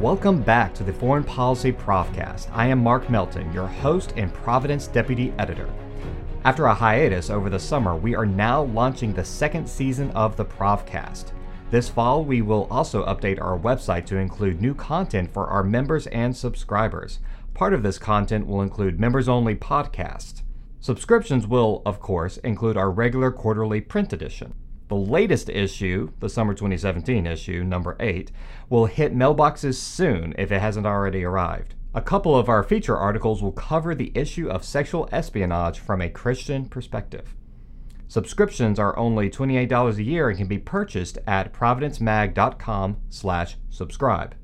Welcome back to the Foreign Policy Provcast. I am Mark Melton, your host and Providence Deputy Editor. After a hiatus over the summer, we are now launching the second season of the Provcast. This fall, we will also update our website to include new content for our members and subscribers. Part of this content will include members only podcasts. Subscriptions will, of course, include our regular quarterly print edition. The latest issue, the summer 2017 issue, number 8, will hit mailboxes soon if it hasn't already arrived. A couple of our feature articles will cover the issue of sexual espionage from a Christian perspective. Subscriptions are only $28 a year and can be purchased at providencemag.com/subscribe.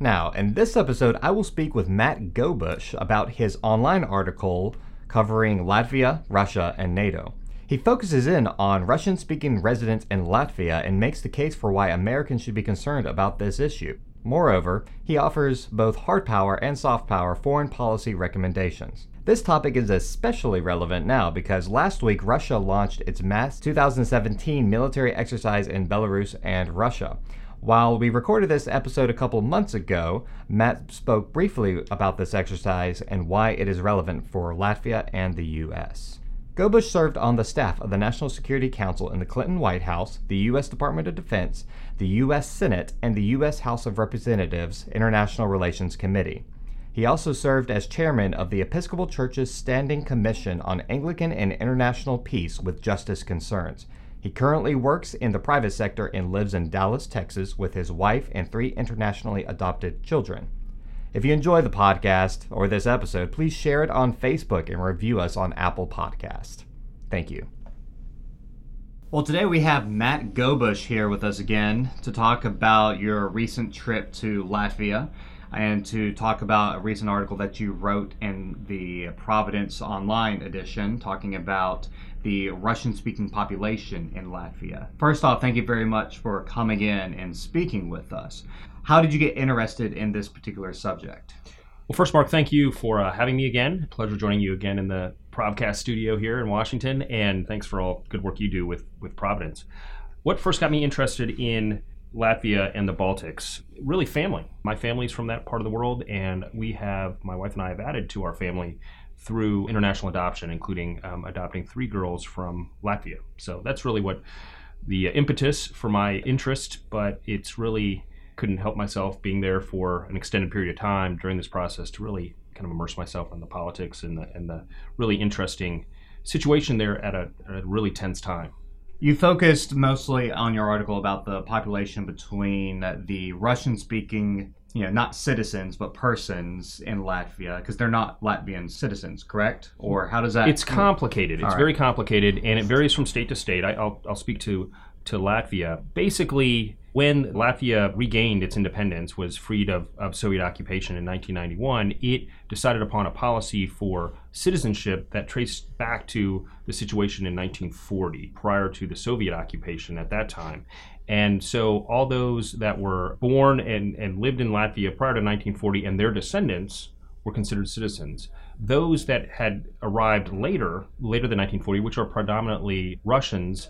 Now, in this episode, I will speak with Matt Gobush about his online article covering Latvia, Russia, and NATO. He focuses in on Russian speaking residents in Latvia and makes the case for why Americans should be concerned about this issue. Moreover, he offers both hard power and soft power foreign policy recommendations. This topic is especially relevant now because last week Russia launched its mass 2017 military exercise in Belarus and Russia. While we recorded this episode a couple months ago, Matt spoke briefly about this exercise and why it is relevant for Latvia and the U.S. Gobush served on the staff of the National Security Council in the Clinton White House, the U.S. Department of Defense, the U.S. Senate, and the U.S. House of Representatives International Relations Committee. He also served as chairman of the Episcopal Church's Standing Commission on Anglican and International Peace with Justice Concerns. He currently works in the private sector and lives in Dallas, Texas, with his wife and three internationally adopted children. If you enjoy the podcast or this episode, please share it on Facebook and review us on Apple Podcast. Thank you. Well, today we have Matt Gobush here with us again to talk about your recent trip to Latvia and to talk about a recent article that you wrote in the Providence Online edition talking about the Russian speaking population in Latvia. First off, thank you very much for coming in and speaking with us. How did you get interested in this particular subject? Well, first, Mark, thank you for uh, having me again. Pleasure joining you again in the Provcast studio here in Washington, and thanks for all good work you do with with Providence. What first got me interested in Latvia and the Baltics? Really, family. My family's from that part of the world, and we have my wife and I have added to our family through international adoption, including um, adopting three girls from Latvia. So that's really what the impetus for my interest, but it's really couldn't help myself being there for an extended period of time during this process to really kind of immerse myself in the politics and the and the really interesting situation there at a, at a really tense time. You focused mostly on your article about the population between the Russian speaking, you know, not citizens, but persons in Latvia, because they're not Latvian citizens, correct? Or how does that? It's complicated. It's right. very complicated, and it varies from state to state. I, will I'll speak to, to Latvia. Basically, when Latvia regained its independence, was freed of, of Soviet occupation in 1991, it decided upon a policy for citizenship that traced back to the situation in 1940, prior to the Soviet occupation at that time. And so all those that were born and, and lived in Latvia prior to 1940 and their descendants were considered citizens. Those that had arrived later, later than 1940, which are predominantly Russians,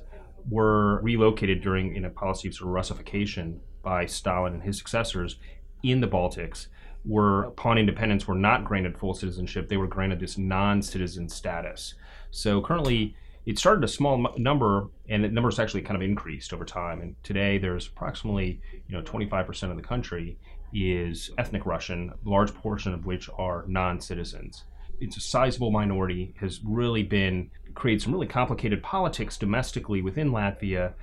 were relocated during in a policy of sort of Russification by Stalin and his successors in the Baltics were upon independence were not granted full citizenship. They were granted this non-citizen status. So currently it started a small number and the numbers actually kind of increased over time. And today there's approximately you know 25% of the country is ethnic russian large portion of which are non-citizens. It's a sizable minority has really been creates some really complicated politics domestically within Latvia,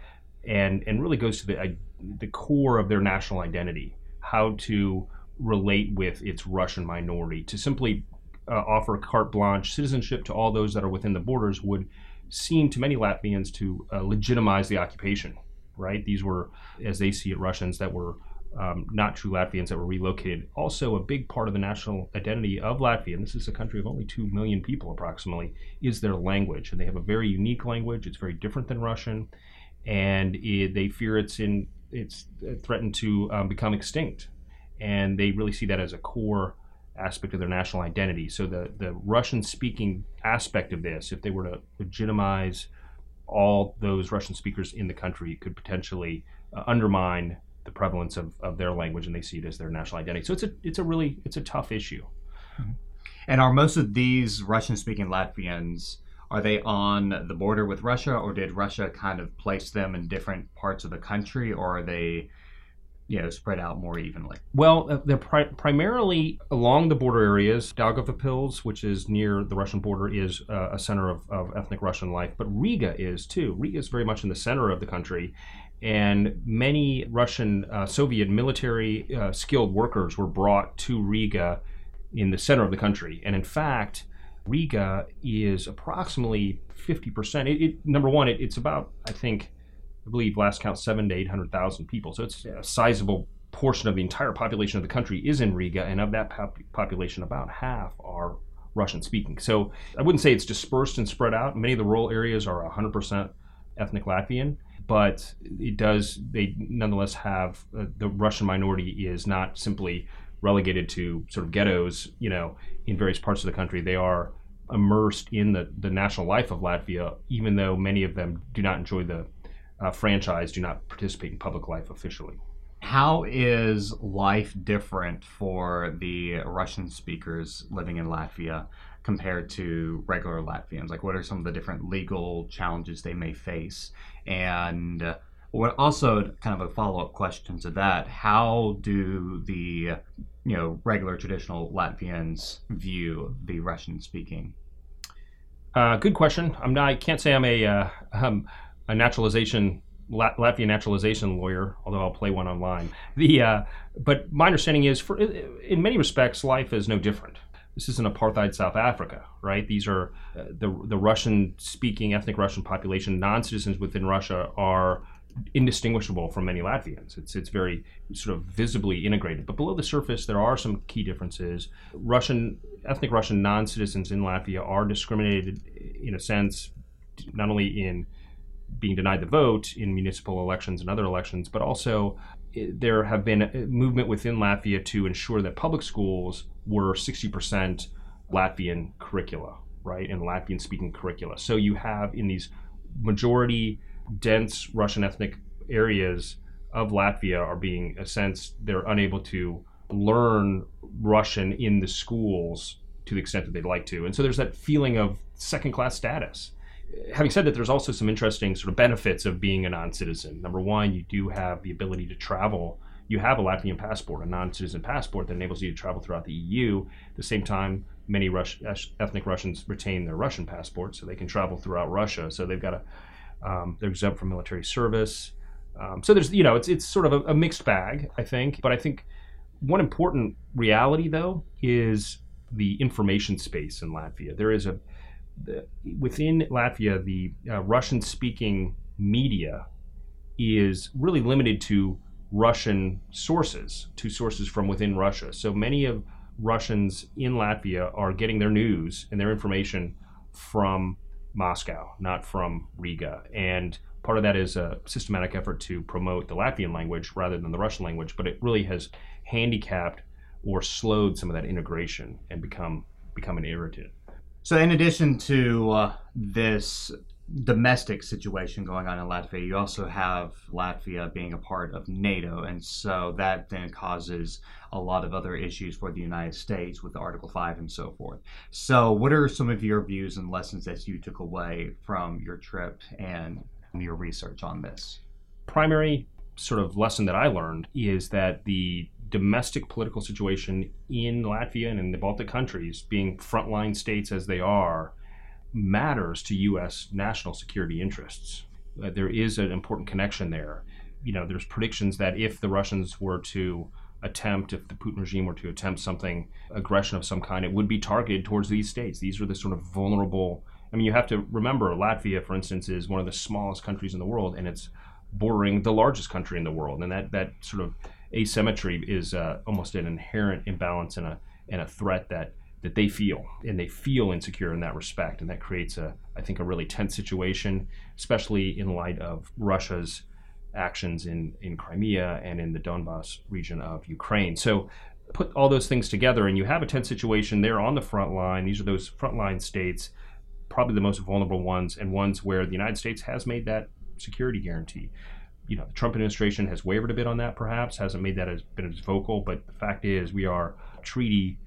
and and really goes to the the core of their national identity, how to relate with its Russian minority. To simply uh, offer carte blanche citizenship to all those that are within the borders would seem to many Latvians to uh, legitimize the occupation. Right? These were, as they see it, Russians that were um, not true Latvians that were relocated. Also, a big part of the national identity of Latvia, and this is a country of only 2 million people approximately, is their language. And they have a very unique language. It's very different than Russian. And it, they fear it's, in, it's threatened to um, become extinct. And they really see that as a core aspect of their national identity. So, the, the Russian speaking aspect of this, if they were to legitimize all those Russian speakers in the country, could potentially uh, undermine the prevalence of, of their language and they see it as their national identity. So it's a it's a really it's a tough issue. Mm-hmm. And are most of these Russian speaking Latvians are they on the border with Russia or did Russia kind of place them in different parts of the country or are they you know spread out more evenly? Well, uh, they're pri- primarily along the border areas. Daugavpils, which is near the Russian border, is uh, a center of, of ethnic Russian life, but Riga is too. Riga is very much in the center of the country, and many Russian uh, Soviet military uh, skilled workers were brought to Riga in the center of the country. And in fact, Riga is approximately 50%. It, it number one, it, it's about, I think, I believe last count seven to 800,000 people. So it's a sizable portion of the entire population of the country is in Riga. And of that pop- population, about half are Russian speaking. So I wouldn't say it's dispersed and spread out. Many of the rural areas are 100% ethnic Latvian but it does they nonetheless have uh, the Russian minority is not simply relegated to sort of ghettos, you know, in various parts of the country. They are immersed in the, the national life of Latvia, even though many of them do not enjoy the uh, franchise, do not participate in public life officially. How is life different for the Russian speakers living in Latvia compared to regular Latvians? Like, what are some of the different legal challenges they may face? And what also kind of a follow up question to that: How do the you know regular traditional Latvians view the Russian speaking? Uh, good question. I'm not. I can't say I'm a uh, um, a naturalization Latvian naturalization lawyer, although I'll play one online. The uh, but my understanding is, for in many respects, life is no different. This is an apartheid South Africa, right? These are uh, the the Russian speaking ethnic Russian population. Non citizens within Russia are indistinguishable from many Latvians. It's it's very sort of visibly integrated. But below the surface, there are some key differences. Russian ethnic Russian non-citizens in Latvia are discriminated in a sense, not only in being denied the vote in municipal elections and other elections, but also there have been a movement within Latvia to ensure that public schools were 60% Latvian curricula, right, and Latvian speaking curricula. So you have in these majority dense Russian ethnic areas of Latvia are being, a sense, they're unable to learn Russian in the schools to the extent that they'd like to. And so there's that feeling of second class status. Having said that, there's also some interesting sort of benefits of being a non citizen. Number one, you do have the ability to travel. You have a Latvian passport, a non citizen passport that enables you to travel throughout the EU. At the same time, many Rus- ethnic Russians retain their Russian passport, so they can travel throughout Russia. So they've got a um, they're exempt from military service. Um, so there's, you know, it's it's sort of a, a, mixed bag, I think. But I think one important reality, though, is the information space in Latvia. There is a the, within Latvia, the uh, Russian-speaking media is really limited to Russian sources, to sources from within Russia. So many of Russians in Latvia are getting their news and their information from Moscow, not from Riga. And part of that is a systematic effort to promote the Latvian language rather than the Russian language, but it really has handicapped or slowed some of that integration and become become an irritant. So, in addition to uh, this domestic situation going on in Latvia, you also have Latvia being a part of NATO, and so that then causes a lot of other issues for the United States with Article 5 and so forth. So, what are some of your views and lessons that you took away from your trip and your research on this? Primary sort of lesson that I learned is that the domestic political situation in Latvia and in the Baltic countries, being frontline states as they are, matters to U.S. national security interests. Uh, there is an important connection there. You know, there's predictions that if the Russians were to attempt, if the Putin regime were to attempt something, aggression of some kind, it would be targeted towards these states. These are the sort of vulnerable. I mean, you have to remember Latvia, for instance, is one of the smallest countries in the world, and it's bordering the largest country in the world. And that, that sort of asymmetry is uh, almost an inherent imbalance and a, and a threat that that they feel and they feel insecure in that respect and that creates a i think a really tense situation especially in light of russia's actions in in crimea and in the donbass region of ukraine. So put all those things together and you have a tense situation there on the front line these are those frontline states probably the most vulnerable ones and ones where the united states has made that security guarantee you know, the Trump administration has wavered a bit on that, perhaps hasn't made that as been as vocal. But the fact is, we are treaty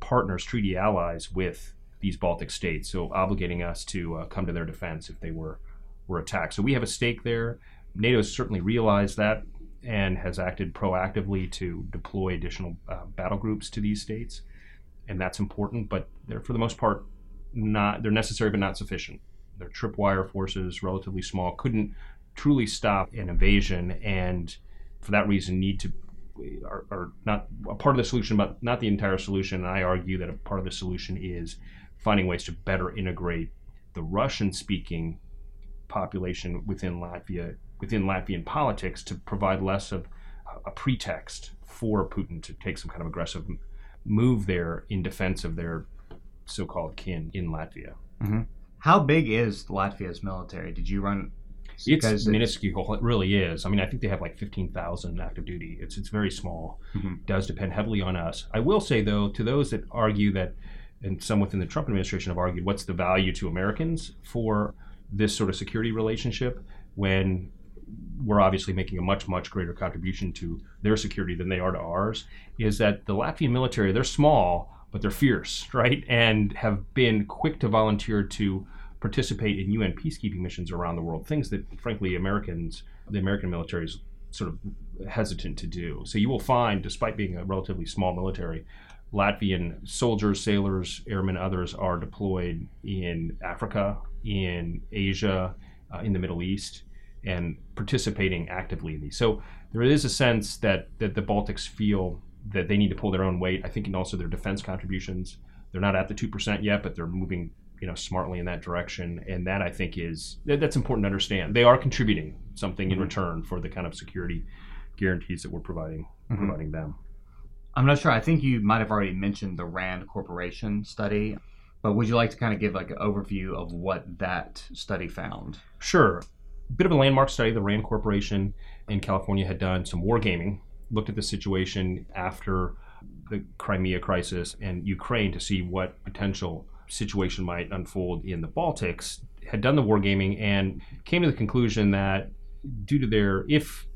partners, treaty allies with these Baltic states, so obligating us to uh, come to their defense if they were were attacked. So we have a stake there. NATO certainly realized that and has acted proactively to deploy additional uh, battle groups to these states, and that's important. But they're for the most part not they're necessary but not sufficient. They're tripwire forces, relatively small, couldn't truly stop an invasion, and for that reason need to are, are, not a part of the solution, but not the entire solution. And I argue that a part of the solution is finding ways to better integrate the Russian-speaking population within Latvia, within Latvian politics, to provide less of a pretext for Putin to take some kind of aggressive move there in defense of their so-called kin in Latvia. Mm-hmm. How big is Latvia's military? Did you run? It's minuscule. It really is. I mean, I think they have like fifteen thousand active duty. It's it's very small. Mm-hmm. Does depend heavily on us. I will say though, to those that argue that, and some within the Trump administration have argued, what's the value to Americans for this sort of security relationship when we're obviously making a much much greater contribution to their security than they are to ours is that the Latvian military they're small but they're fierce right and have been quick to volunteer to participate in UN peacekeeping missions around the world, things that, frankly, Americans, the American military is sort of hesitant to do. So you will find, despite being a relatively small military, Latvian soldiers, sailors, airmen, others are deployed in Africa, in Asia, uh, in the Middle East, and participating actively in these. So there is a sense that, that the Baltics feel that they need to pull their own weight. I think, and also their defense contributions. They're not at the 2% yet, but they're moving you know smartly in that direction. And that i think is that's important to understand. They are contributing something mm-hmm. in return for the kind of security guarantees that we're providing mm-hmm. providing them. I'm not sure. I think you might have already mentioned the rand corporation study but would you like to kind of give like an overview of what that study found? Sure. A bit of a landmark study the rand corporation in california had done some wargaming looked at the situation after the crimea crisis and ukraine to see what potential situation might unfold in the Baltics, had done the wargaming and came to the conclusion that due to their, if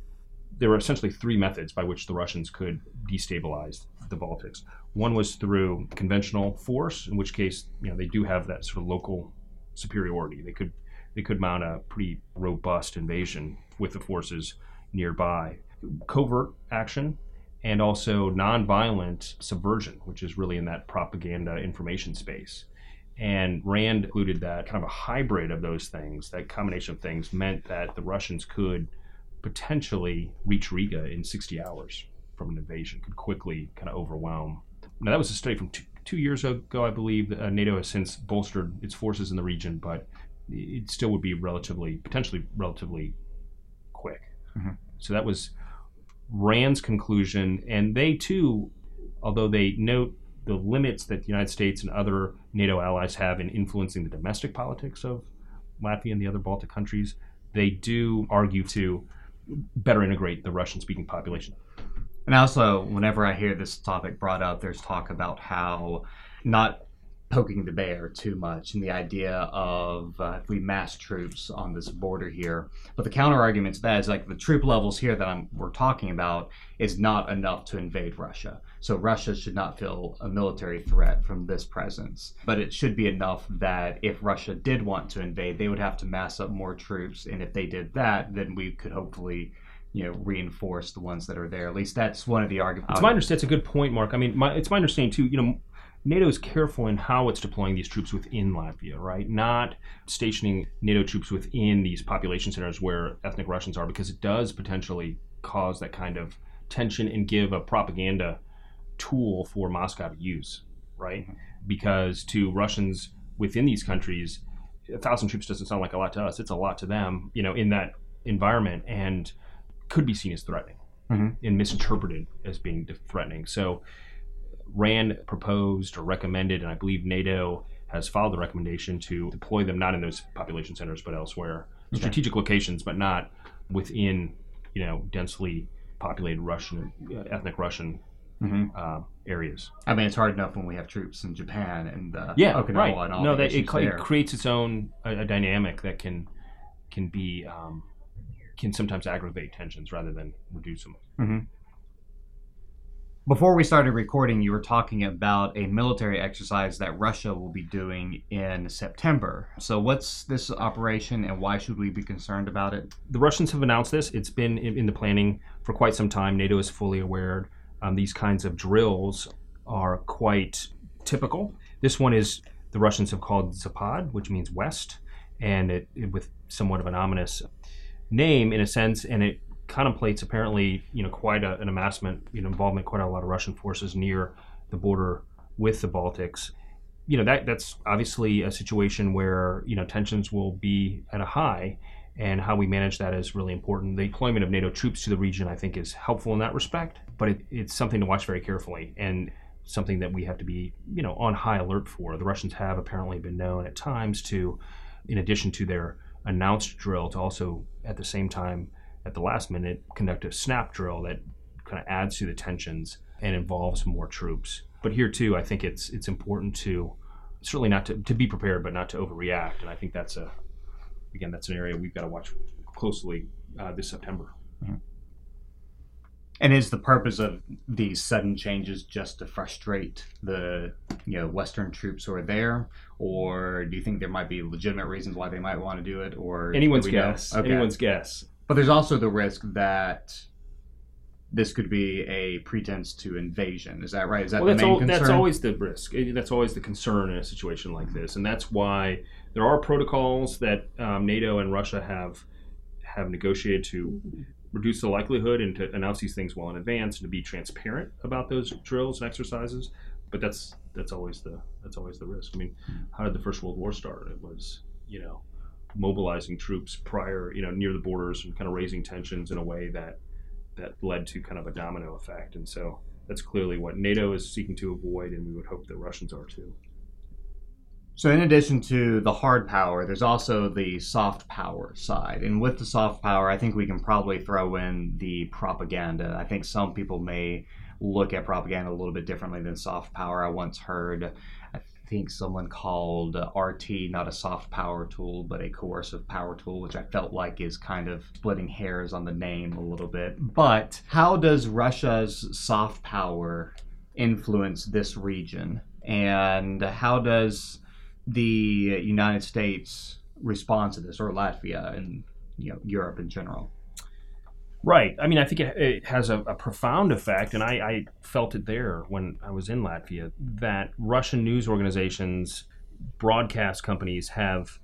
there were essentially three methods by which the Russians could destabilize the Baltics. One was through conventional force, in which case, you know, they do have that sort of local superiority. They could they could mount a pretty robust invasion with the forces nearby. Covert action, and also nonviolent subversion, which is really in that propaganda information space. And Rand included that kind of a hybrid of those things, that combination of things meant that the Russians could potentially reach Riga in 60 hours from an invasion, could quickly kind of overwhelm. Now, that was a study from two, two years ago, I believe. Uh, NATO has since bolstered its forces in the region, but it still would be relatively, potentially relatively quick. Mm-hmm. So that was Rand's conclusion. And they too, although they note the limits that the United States and other NATO allies have in influencing the domestic politics of Latvia and the other Baltic countries, they do argue to better integrate the Russian speaking population. And also, whenever I hear this topic brought up, there's talk about how not poking the bear too much and the idea of uh, if we mass troops on this border here. But the counter argument to that is like the troop levels here that I'm, we're talking about is not enough to invade Russia. So Russia should not feel a military threat from this presence. But it should be enough that if Russia did want to invade, they would have to mass up more troops. And if they did that, then we could hopefully you know reinforce the ones that are there. At least that's one of the arguments. It's my understanding. It's a good point, Mark. I mean, my, it's my understanding too. You know, NATO is careful in how it's deploying these troops within Latvia, right? Not stationing NATO troops within these population centers where ethnic Russians are, because it does potentially cause that kind of tension and give a propaganda tool for Moscow to use, right? Mm-hmm. Because to Russians within these countries, a thousand troops doesn't sound like a lot to us. It's a lot to them, you know, in that environment, and could be seen as threatening mm-hmm. and misinterpreted as being threatening. So Rand proposed or recommended, and I believe NATO has followed the recommendation to deploy them not in those population centers but elsewhere, okay. strategic locations, but not within you know densely populated Russian uh, ethnic Russian mm-hmm. uh, areas. I mean, it's hard enough when we have troops in Japan and uh, yeah, Okinawa right. and all. No, that it, it, creates its own a, a, dynamic that can can be um, can sometimes aggravate tensions rather than reduce them. Mm-hmm. Before we started recording, you were talking about a military exercise that Russia will be doing in September. So, what's this operation and why should we be concerned about it? The Russians have announced this. It's been in, the planning for quite some time. NATO is fully aware. Um, these kinds of drills are quite typical. This one is the Russians have called Zapad, which means west, and it, it with somewhat of an ominous name in a sense, and it contemplates apparently, you know, quite a, an amassment, you know, involvement, quite a lot of Russian forces near the border with the Baltics. You know, that that's obviously a situation where you know tensions will be at a high, and how we manage that is really important. The deployment of NATO troops to the region, I think, is helpful in that respect, but it, it's something to watch very carefully and something that we have to be, you know, on high alert for. The Russians have apparently been known at times to, in addition to their announced drill, to also at the same time at the last minute conduct a snap drill that kind of adds to the tensions and involves more troops. But here too, I think it's it's important to certainly not to, to be prepared, but not to overreact. And I think that's a again that's an area we've got to watch closely uh, this September. Mm-hmm. And is the purpose of these sudden changes just to frustrate the you know Western troops who are there, or do you think there might be legitimate reasons why they might want to do it? Or anyone's guess. Okay. Anyone's guess. But there's also the risk that this could be a pretense to invasion. Is that right? Is that well, that's the main al- concern? That's always the risk. That's always the concern in a situation like this, and that's why there are protocols that um, NATO and Russia have have negotiated to reduce the likelihood and to announce these things well in advance and to be transparent about those drills and exercises. But that's that's always the that's always the risk. I mean, how did the First World War start? It was you know mobilizing troops prior you know near the borders and kind of raising tensions in a way that that led to kind of a domino effect. And so that's clearly what NATO is seeking to avoid, and we would hope the Russians are too. So, in addition to the hard power, there's also the soft power side. And with the soft power, I think we can probably throw in the propaganda. I think some people may look at propaganda a little bit differently than soft power. I once heard, think someone called RT not a soft power tool, but a coercive power tool, which I felt like is kind of splitting hairs on the name a little bit. But how does Russia's soft power influence this region? And how does the United States respond to this, or Latvia and you know Europe in general. Right. I mean, I think it, it has a, a, profound effect, and I, I, felt it there when I was in Latvia. That Russian news organizations, broadcast companies have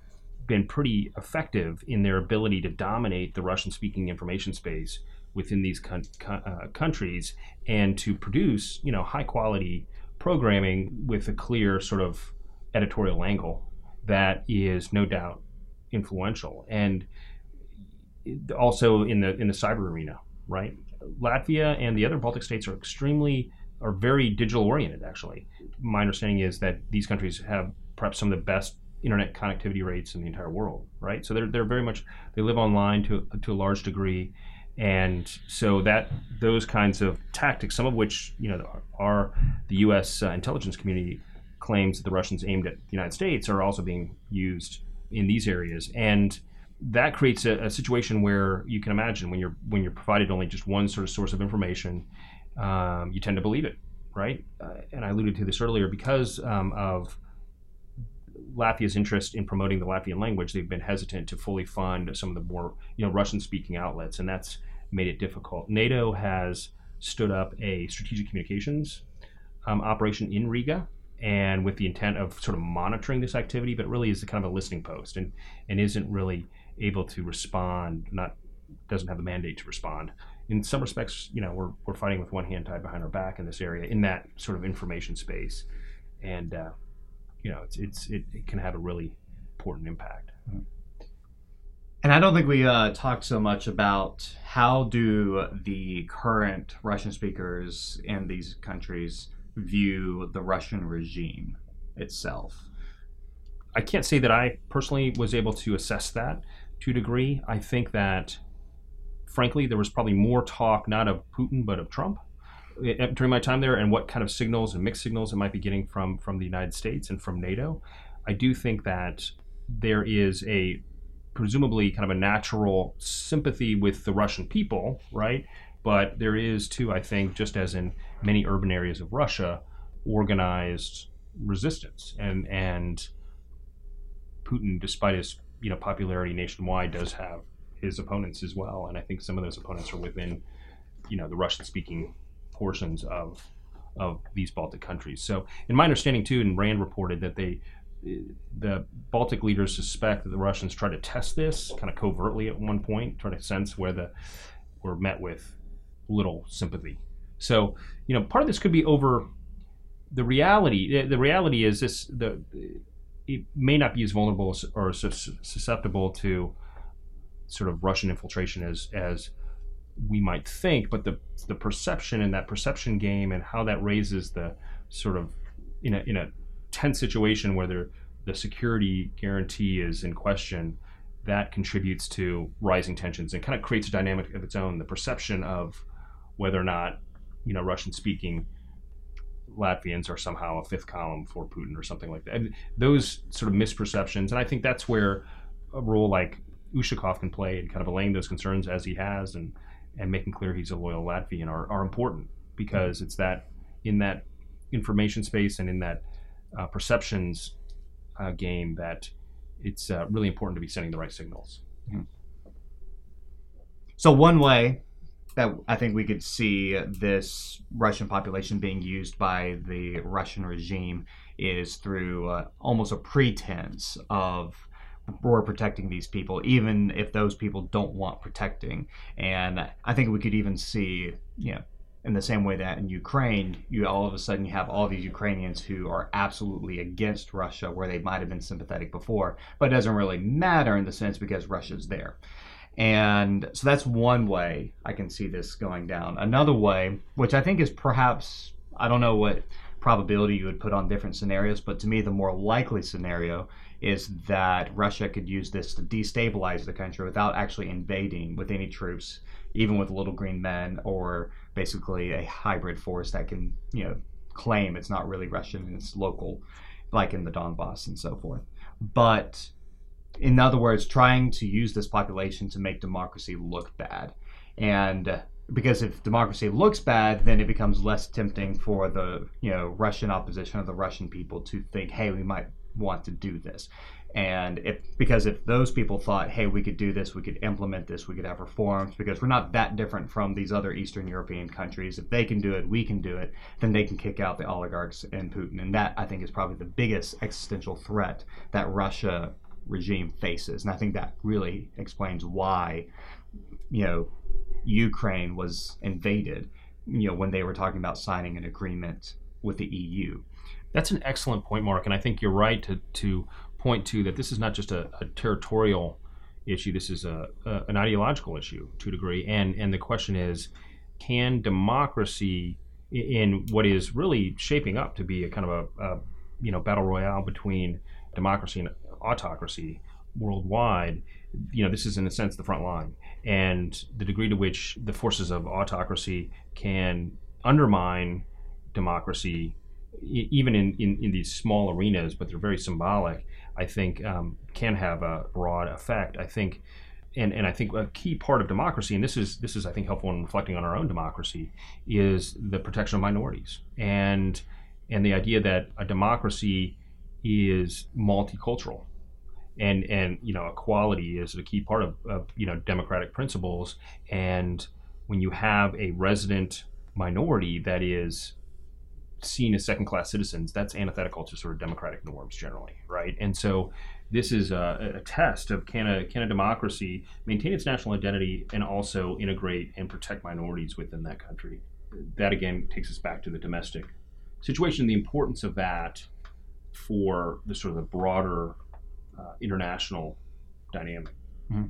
been pretty effective in their ability to dominate the Russian-speaking information space within these con- con- uh, countries and to produce, you know, high-quality programming with a clear sort of editorial angle that is no doubt influential and also in the in the cyber arena right? Latvia and the other baltic states are extremely are very digital oriented actually. My understanding is that these countries have perhaps some of the best internet connectivity rates in the entire world right? So they're, they're very much they live online to, to a large degree. And so that those kinds of tactics some of which you know are the us uh, intelligence community claims that the Russians aimed at the United States are also being used in these areas, and that creates a, a situation where you can imagine when you're when you're provided only just one sort of source of information, um, you tend to believe it, right? Uh, and I alluded to this earlier because um, of Latvia's interest in promoting the Latvian language, they've been hesitant to fully fund some of the more you know Russian-speaking outlets, and that's made it difficult. NATO has stood up a strategic communications um, operation in Riga and with the intent of sort of monitoring this activity, but really is kind of a listening post and, and isn't really able to respond, not doesn't have the mandate to respond. In some respects, you know, we're, we're fighting with one hand tied behind our back in this area, in that sort of information space. And, uh, you know, it's, it's, it, it, can have a really important impact. And I don't think we uh, talked so much about how do the current Russian speakers in these countries view the Russian regime itself? I can't say that I personally was able to assess that to degree. I think that, frankly, there was probably more talk not of Putin but of Trump eh, eh, during my time there, and what kind of signals and mixed signals it might be getting from from the United States and from NATO. I do think that there is a presumably kind of a natural sympathy with the Russian people, right? But there is too, I think, just as in many urban areas of Russia, organized resistance, and and Putin, despite his you know popularity nationwide, does have his opponents as well, and I think some of those opponents are within you know the Russian-speaking portions of of these Baltic countries. So, in my understanding too, and Rand reported that they the Baltic leaders suspect that the Russians tried to test this kind of covertly at one point, try to sense where the were met with little sympathy. So, you know, part of this could be over the reality. The reality is this: the it may not be as vulnerable or susceptible to sort of Russian infiltration as as we might think, but the the perception and that perception game and how that raises the sort of in a in a tense situation where there, the security guarantee is in question, that contributes to rising tensions and kind of creates a dynamic of its own. The perception of whether or not you know Russian speaking Latvians are somehow a fifth column for Putin or something like that. And those sort of misperceptions, and I think that's where a role like Ushakov can play in kind of allaying those concerns as he has and and making clear he's a loyal Latvian are, are important because it's that in that information space and in that uh, perceptions uh, game that it's uh, really important to be sending the right signals. Mm-hmm. So one way that I think we could see this Russian population being used by the Russian regime is through uh, almost a pretense of we're protecting these people, even if those people don't want protecting. And I think we could even see, you know, in the same way that in Ukraine, you all of a sudden you have all these Ukrainians who are absolutely against Russia, where they might have been sympathetic before, but it doesn't really matter in the sense because Russia's there. And so that's one way I can see this going down. Another way, which I think is perhaps, I don't know what probability you would put on different scenarios, but to me, the more likely scenario is that Russia could use this to destabilize the country without actually invading with any troops, even with little green men or basically a hybrid force that can, you know, claim it's not really Russian and it's local, like in the Donbass and so forth. But in other words, trying to use this population to make democracy look bad. And because if democracy looks bad, then it becomes less tempting for the you know Russian opposition or the Russian people to think, hey, we might want to do this. And if because if those people thought, hey, we could do this, we could implement this, we could have reforms, because we're not that different from these other Eastern European countries. If they can do it, we can do it. Then they can kick out the oligarchs and Putin, and that I think is probably the biggest existential threat that Russia regime faces. And I think that really explains why, you know, Ukraine was invaded. You know, when they were talking about signing an agreement with the EU. That's an excellent point, Mark, and I think you're right to to point to that this is not just a, a territorial issue. This is a, a, an ideological issue to a degree, and and the question is, can democracy in what is really shaping up to be a kind of a, a you know battle royale between democracy and autocracy worldwide, you know, this is in a sense the front line. And the degree to which the forces of autocracy can undermine democracy even in, in, in, these small arenas, but they're very symbolic, I think um, can have a broad effect. I think, and, and I think a key part of democracy, and this is this is I think helpful in reflecting on our own democracy, is the protection of minorities and and the idea that a democracy is multicultural. And, and you know equality is a key part of, of you know democratic principles and when you have a resident minority that is seen as second class citizens, that's antithetical to sort of democratic norms generally, right? And so this is a, a, test of can a, can a democracy maintain its national identity and also integrate and protect minorities within that country? That again takes us back to the domestic situation, the importance of that for the sort of the broader uh, international dynamic. Mm-hmm.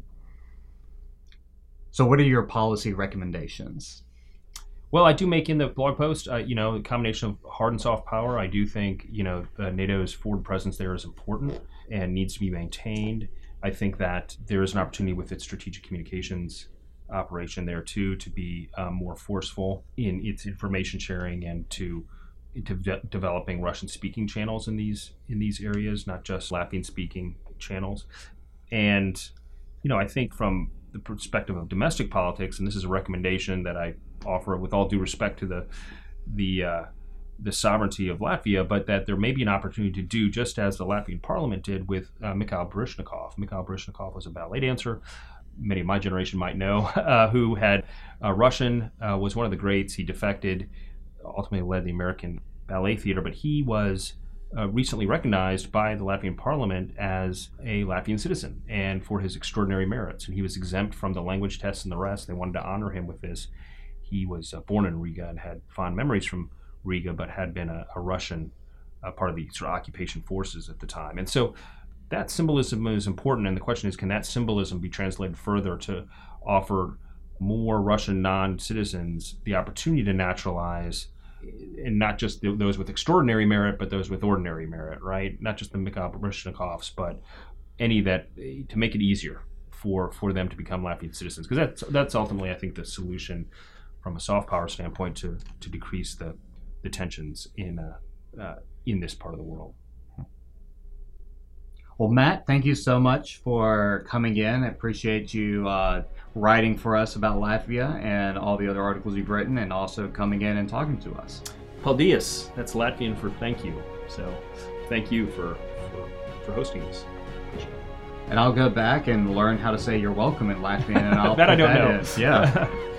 So, what are your policy recommendations? Well, I do make in the blog post, uh, you know, a combination of hard and soft power. I do think, you know, uh, NATO's forward presence there is important and needs to be maintained. I think that there is an opportunity with its strategic communications operation there too to be um, more forceful in its information sharing and to de- developing Russian speaking channels in these in these areas, not just Latvian speaking channels. And you know, I think from the perspective of domestic politics, and this is a recommendation that I offer with all due respect to the the uh, the sovereignty of Latvia, but that there may be an opportunity to do just as the Latvian parliament did with uh, Mikhail Baryshnikov. Mikhail Baryshnikov was a ballet dancer. Many of my generation might know, uh, who had uh, Russian, uh, was one of the greats. He defected, ultimately led the American Ballet Theater, but he was uh, recently recognized by the Latvian parliament as a Latvian citizen and for his extraordinary merits. And he was exempt from the language tests and the rest. They wanted to honor him with this. He was uh, born in Riga and had fond memories from Riga, but had been a, a Russian uh, part of the sort of occupation forces at the time. And so that symbolism is important. And the question is, can that symbolism be translated further to offer more Russian non citizens the opportunity to naturalize? And not just the, those with extraordinary merit, but those with ordinary merit, right? Not just the Mikhail but any that to make it easier for for them to become Latvian citizens, because that's that's ultimately, I think, the solution from a soft power standpoint to to decrease the the tensions in uh, uh, in this part of the world. Well, Matt, thank you so much for coming in. I appreciate you uh, writing for us about Latvia and all the other articles you've written, and also coming in and talking to us. Paldies, that's Latvian for thank you. So, thank you for for, for hosting this. And I'll go back and learn how to say you're welcome in Latvian, and I'll that I don't that know. In. Yeah.